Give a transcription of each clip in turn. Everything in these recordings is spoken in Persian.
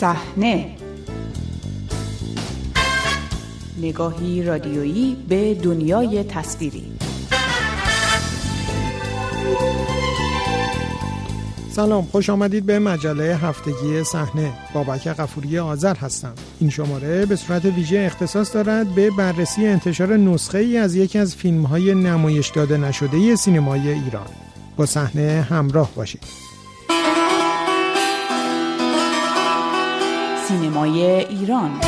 صحنه. نگاهی رادیویی به دنیای تصویری. سلام خوش آمدید به مجله هفتگی صحنه. بابک قفوری آذر هستم. این شماره به صورت ویژه اختصاص دارد به بررسی انتشار نسخه ای از یکی از فیلم های نمایش داده نشده سینمای ایران. با صحنه همراه باشید. سینمای ایران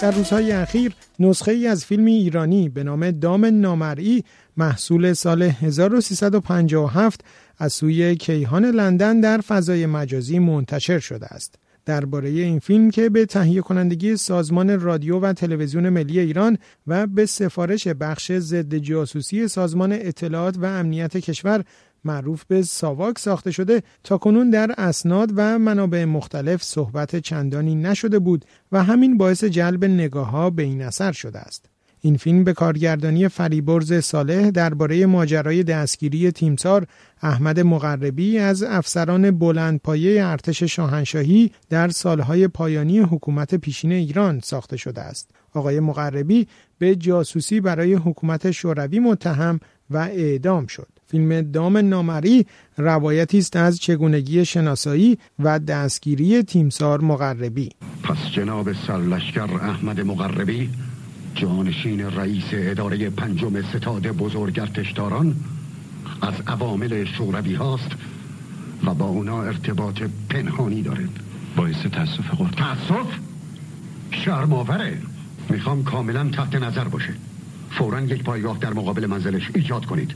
در روزهای اخیر نسخه ای از فیلمی ایرانی به نام دام نامرئی محصول سال 1357 از سوی کیهان لندن در فضای مجازی منتشر شده است. درباره این فیلم که به تهیه کنندگی سازمان رادیو و تلویزیون ملی ایران و به سفارش بخش ضد جاسوسی سازمان اطلاعات و امنیت کشور معروف به ساواک ساخته شده تا کنون در اسناد و منابع مختلف صحبت چندانی نشده بود و همین باعث جلب نگاه ها به این اثر شده است. این فیلم به کارگردانی فریبرز صالح درباره ماجرای دستگیری تیمسار احمد مقربی از افسران بلندپایه ارتش شاهنشاهی در سالهای پایانی حکومت پیشین ایران ساخته شده است. آقای مقربی به جاسوسی برای حکومت شوروی متهم و اعدام شد. فیلم دام نامری روایتی است از چگونگی شناسایی و دستگیری تیمسار مقربی پس جناب سرلشکر احمد مقربی جانشین رئیس اداره پنجم ستاد بزرگ ارتشداران از عوامل شوروی هاست و با اونا ارتباط پنهانی داره باعث تاسف قرد تاسف؟ شرماوره می‌خوام کاملا تحت نظر باشه. فورا یک پایگاه در مقابل منزلش ایجاد کنید.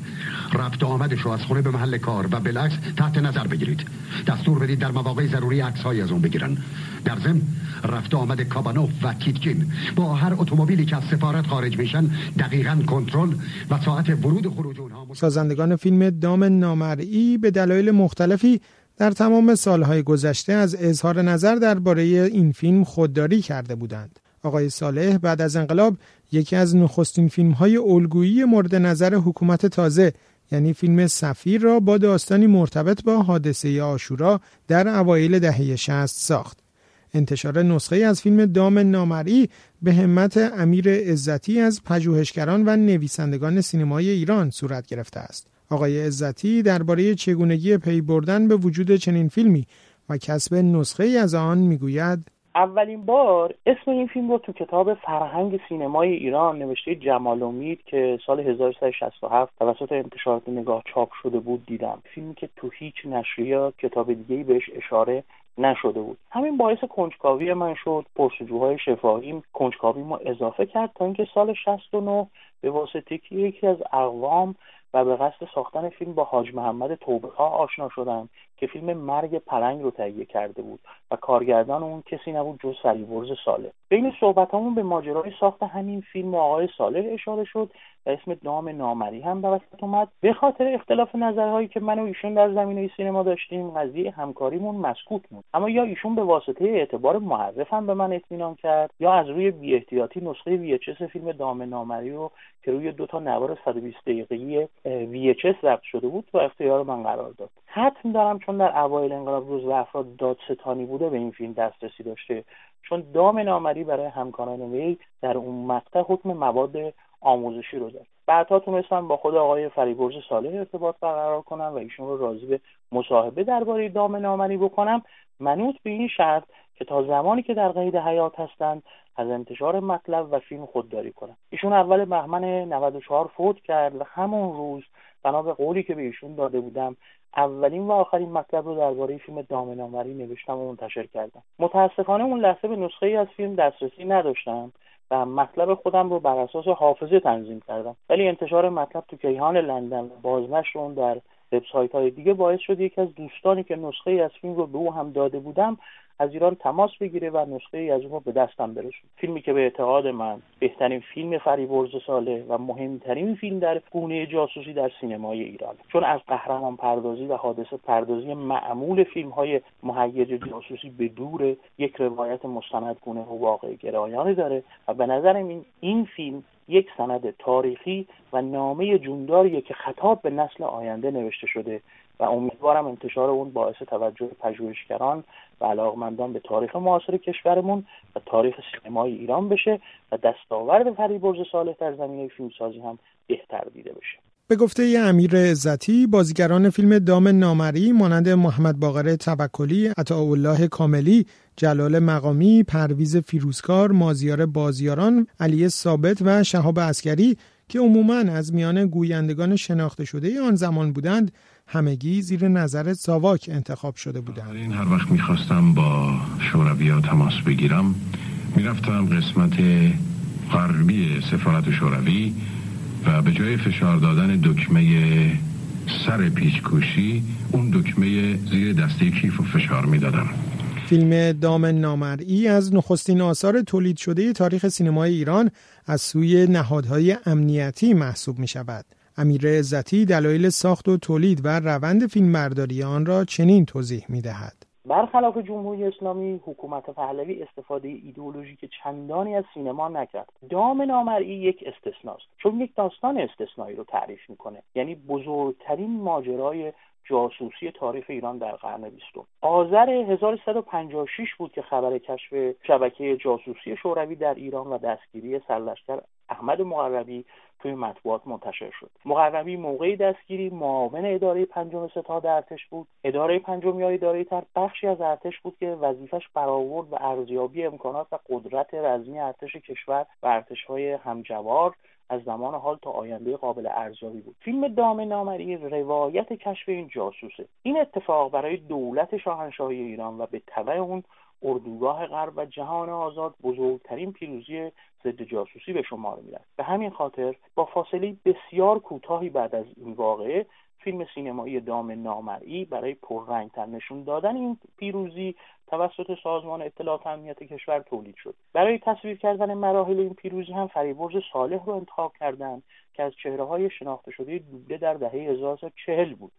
رفت آمدش رو از خونه به محل کار و بالعکس تحت نظر بگیرید. دستور بدید در مواقع ضروری عکس از اون بگیرن. در ضمن رفت آمد کابانوف و کیتکین با هر اتومبیلی که از سفارت خارج میشن دقیقا کنترل و ساعت ورود و خروج اونها سازندگان فیلم دام نامرئی به دلایل مختلفی در تمام سالهای گذشته از اظهار نظر درباره این فیلم خودداری کرده بودند. آقای صالح بعد از انقلاب یکی از نخستین فیلم های الگویی مورد نظر حکومت تازه یعنی فیلم سفیر را با داستانی مرتبط با حادثه آشورا در اوایل دهه 60 ساخت. انتشار نسخه از فیلم دام نامری به همت امیر عزتی از پژوهشگران و نویسندگان سینمای ایران صورت گرفته است. آقای عزتی درباره چگونگی پی بردن به وجود چنین فیلمی و کسب نسخه از آن می‌گوید اولین بار اسم این فیلم رو تو کتاب فرهنگ سینمای ایران نوشته جمال امید که سال 1367 توسط انتشارات نگاه چاپ شده بود دیدم. فیلمی که تو هیچ نشریه کتاب دیگه بهش اشاره نشده بود. همین باعث کنجکاوی من شد. پرسجوهای شفاهی کنجکاوی ما اضافه کرد تا اینکه سال 69 به واسطه یکی از اقوام و به قصد ساختن فیلم با حاج محمد توبه ها آشنا شدم. که فیلم مرگ پلنگ رو تهیه کرده بود و کارگردان اون کسی نبود جز فریبرز ساله بین صحبت همون به ماجرای ساخت همین فیلم آقای ساله اشاره شد و اسم نام نامری هم به وسط اومد. به خاطر اختلاف نظرهایی که من و ایشون در زمینه سینما داشتیم قضیه همکاریمون مسکوت بود. اما یا ایشون به واسطه اعتبار معرف هم به من اطمینان کرد یا از روی بیاحتیاطی نسخه VHS فیلم دام نامری رو که روی دو تا نوار 120 دقیقه‌ای VHS ضبط شده بود و اختیار من قرار داد. حتم دارم چون در اوایل انقلاب روز و افراد دادستانی بوده به این فیلم دسترسی داشته چون دام نامری برای همکاران وی در اون مقطع حکم مواد آموزشی رو داد. بعدها تونستم با خود آقای فریبرز صالح ارتباط برقرار کنم و ایشون رو راضی به مصاحبه درباره دام نامری بکنم منوط به این شرط که تا زمانی که در قید حیات هستند از انتشار مطلب و فیلم خودداری کنم ایشون اول بهمن 94 فوت کرد و همون روز بنا به قولی که به ایشون داده بودم اولین و آخرین مطلب رو درباره فیلم دامنامری نوشتم و منتشر کردم. متاسفانه اون لحظه به نسخه ای از فیلم دسترسی نداشتم و مطلب خودم رو بر اساس حافظه تنظیم کردم. ولی انتشار مطلب تو کیهان لندن و بازنشر اون در وبسایت های دیگه باعث شد یکی از دوستانی که نسخه ای از فیلم رو به او هم داده بودم از ایران تماس بگیره و نسخه ای از اون به دستم برسون فیلمی که به اعتقاد من بهترین فیلم فریبرز ساله و مهمترین فیلم در گونه جاسوسی در سینمای ایران. چون از قهرمان پردازی و حادثه پردازی معمول فیلم های مهیج جاسوسی به دور یک روایت مستندگونه و واقع گرایانه داره و به نظر این این فیلم یک سند تاریخی و نامه جونداریه که خطاب به نسل آینده نوشته شده و امیدوارم انتشار اون باعث توجه پژوهشگران و علاقمندان به تاریخ معاصر کشورمون و تاریخ سینمای ایران بشه و دستاورد فریبرز صالح در زمینه فیلمسازی هم بهتر دیده بشه. به گفته امیر عزتی بازیگران فیلم دام نامری مانند محمد باقر توکلی، عطاالله کاملی، جلال مقامی، پرویز فیروزکار، مازیار بازیاران، علی ثابت و شهاب اسکری که عموماً از میان گویندگان شناخته شده آن زمان بودند همگی زیر نظر ساواک انتخاب شده بودند. این هر وقت می‌خواستم با شوروی تماس بگیرم می‌رفتم قسمت غربی سفارت شوروی. و به جای فشار دادن دکمه سر پیچکوشی اون دکمه زیر دسته کیف و فشار می‌دادم فیلم دام نامرئی از نخستین آثار تولید شده تاریخ سینمای ایران از سوی نهادهای امنیتی محسوب می شود. امیر عزتی دلایل ساخت و تولید و روند فیلمبرداری آن را چنین توضیح می دهد. برخلاف جمهوری اسلامی حکومت پهلوی استفاده ایدئولوژیک چندانی از سینما نکرد. دام نامرئی یک استثناست چون یک داستان استثنایی رو تعریف می‌کنه. یعنی بزرگترین ماجرای جاسوسی تاریخ ایران در قرن بیستم. آذر 1156 بود که خبر کشف شبکه جاسوسی شوروی در ایران و دستگیری سرلشکر احمد مقربی توی مطبوعات منتشر شد. مقربی موقعی دستگیری معاون اداره پنجم ستاد ارتش بود. اداره پنجم یا اداره تر بخشی از ارتش بود که وظیفش برآورد و ارزیابی امکانات و قدرت رزمی ارتش کشور و ارتشهای همجوار از زمان حال تا آینده قابل ارزیابی بود. فیلم دام نامری روایت کشف این جاسوسه. این اتفاق برای دولت شاهنشاهی ایران و به تبع اون اردوگاه غرب و جهان آزاد بزرگترین پیروزی ضد جاسوسی به شمار می‌رفت. به همین خاطر با فاصله بسیار کوتاهی بعد از این واقعه فیلم سینمایی دام نامرئی برای پررنگتر نشون دادن این پیروزی توسط سازمان اطلاعات امنیت کشور تولید شد. برای تصویر کردن مراحل این پیروزی هم فریبرز صالح رو انتخاب کردند که از چهره های شناخته شده دوبله در دهه 1940 بود.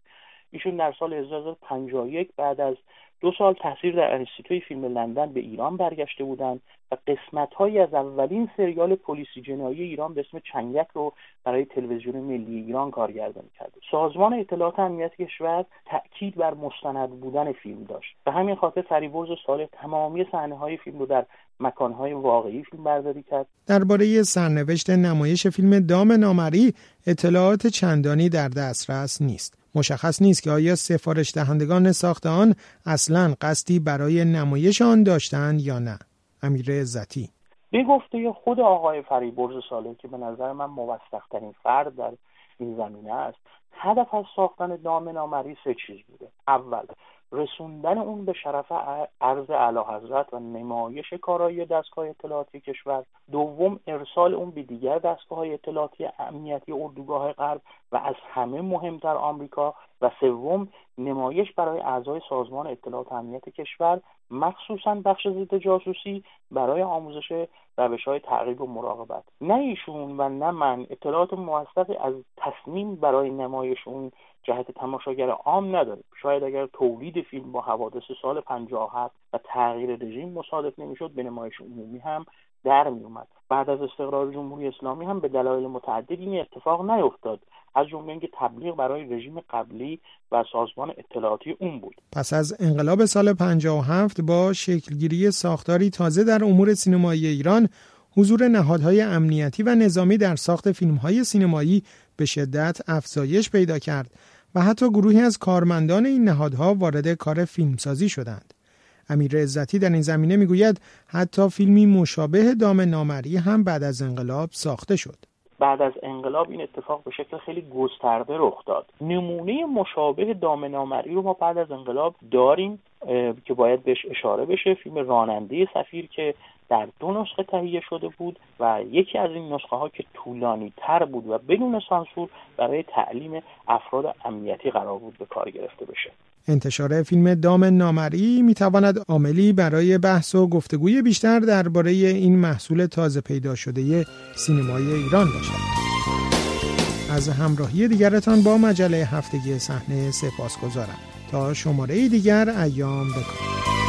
ایشون در سال 1951 بعد از دو سال تحصیل در انستیتوی فیلم لندن به ایران برگشته بودند و قسمت هایی از اولین سریال پلیسی جنایی ایران به اسم چنگک رو برای تلویزیون ملی ایران کارگردانی کرده سازمان اطلاعات امنیت کشور تاکید بر مستند بودن فیلم داشت به همین خاطر فریبرز صالح تمامی صحنه های فیلم رو در مکانهای واقعی فیلم برداری کرد. درباره سرنوشت نمایش فیلم دام نامری اطلاعات چندانی در دسترس نیست. مشخص نیست که آیا سفارش دهندگان ساخت آن اصلا قصدی برای نمایش آن داشتند یا نه. امیر عزتی. به گفته خود آقای فریبرز ساله که به نظر من موثقترین فرد در این زمینه است هدف از ساختن دام نامری سه چیز بوده؟ اول رسوندن اون به شرف عرض اعلی حضرت و نمایش کارایی دستگاه اطلاعاتی کشور. دوم ارسال اون به دیگر دستگاه های اطلاعاتی امنیتی اردوگاه غرب و از همه مهمتر آمریکا و سوم نمایش برای اعضای سازمان اطلاعات امنیت کشور مخصوصا بخش ضد جاسوسی برای آموزش روش های تعقیب و مراقبت. نه ایشون و نه من اطلاعات موثقی از تصمیم برای نمایش اون جهت تماشاگر عام نداره شاید اگر تولید فیلم با حوادث سال 57 و تغییر رژیم مصادف نمی‌شد به نمایش عمومی هم در می اومد بعد از استقرار جمهوری اسلامی هم به دلایل متعددی این اتفاق نیفتاد. از جمله اینکه تبلیغ برای رژیم قبلی و سازمان اطلاعاتی اون بود. پس از انقلاب سال 57 با شکلگیری ساختاری تازه در امور سینمایی ایران حضور نهادهای امنیتی و نظامی در ساخت فیلمهای سینمایی به شدت افزایش پیدا کرد و حتی گروهی از کارمندان این نهادها وارد کار فیلمسازی شدند. امیر عزتی در این زمینه می‌گوید حتی فیلمی مشابه دام نامری هم بعد از انقلاب ساخته شد. بعد از انقلاب این اتفاق به شکل خیلی گسترده رخ داد نمونه مشابه دام نامری رو ما بعد از انقلاب داریم که باید بهش اشاره بشه فیلم راننده سفیر که در دو نسخه تهیه شده بود و یکی از این نسخه ها که طولانی تر بود و بدون سانسور برای تعلیم افراد امنیتی قرار بود به کار گرفته بشه. انتشار فیلم دام نامری می تواند عاملی برای بحث و گفتگوی بیشتر درباره این محصول تازه پیدا شده سینمای ایران باشد. از همراهی دیگرتان با مجله هفتگی صحنه سپاس گذارم تا شماره دیگر ایام بکن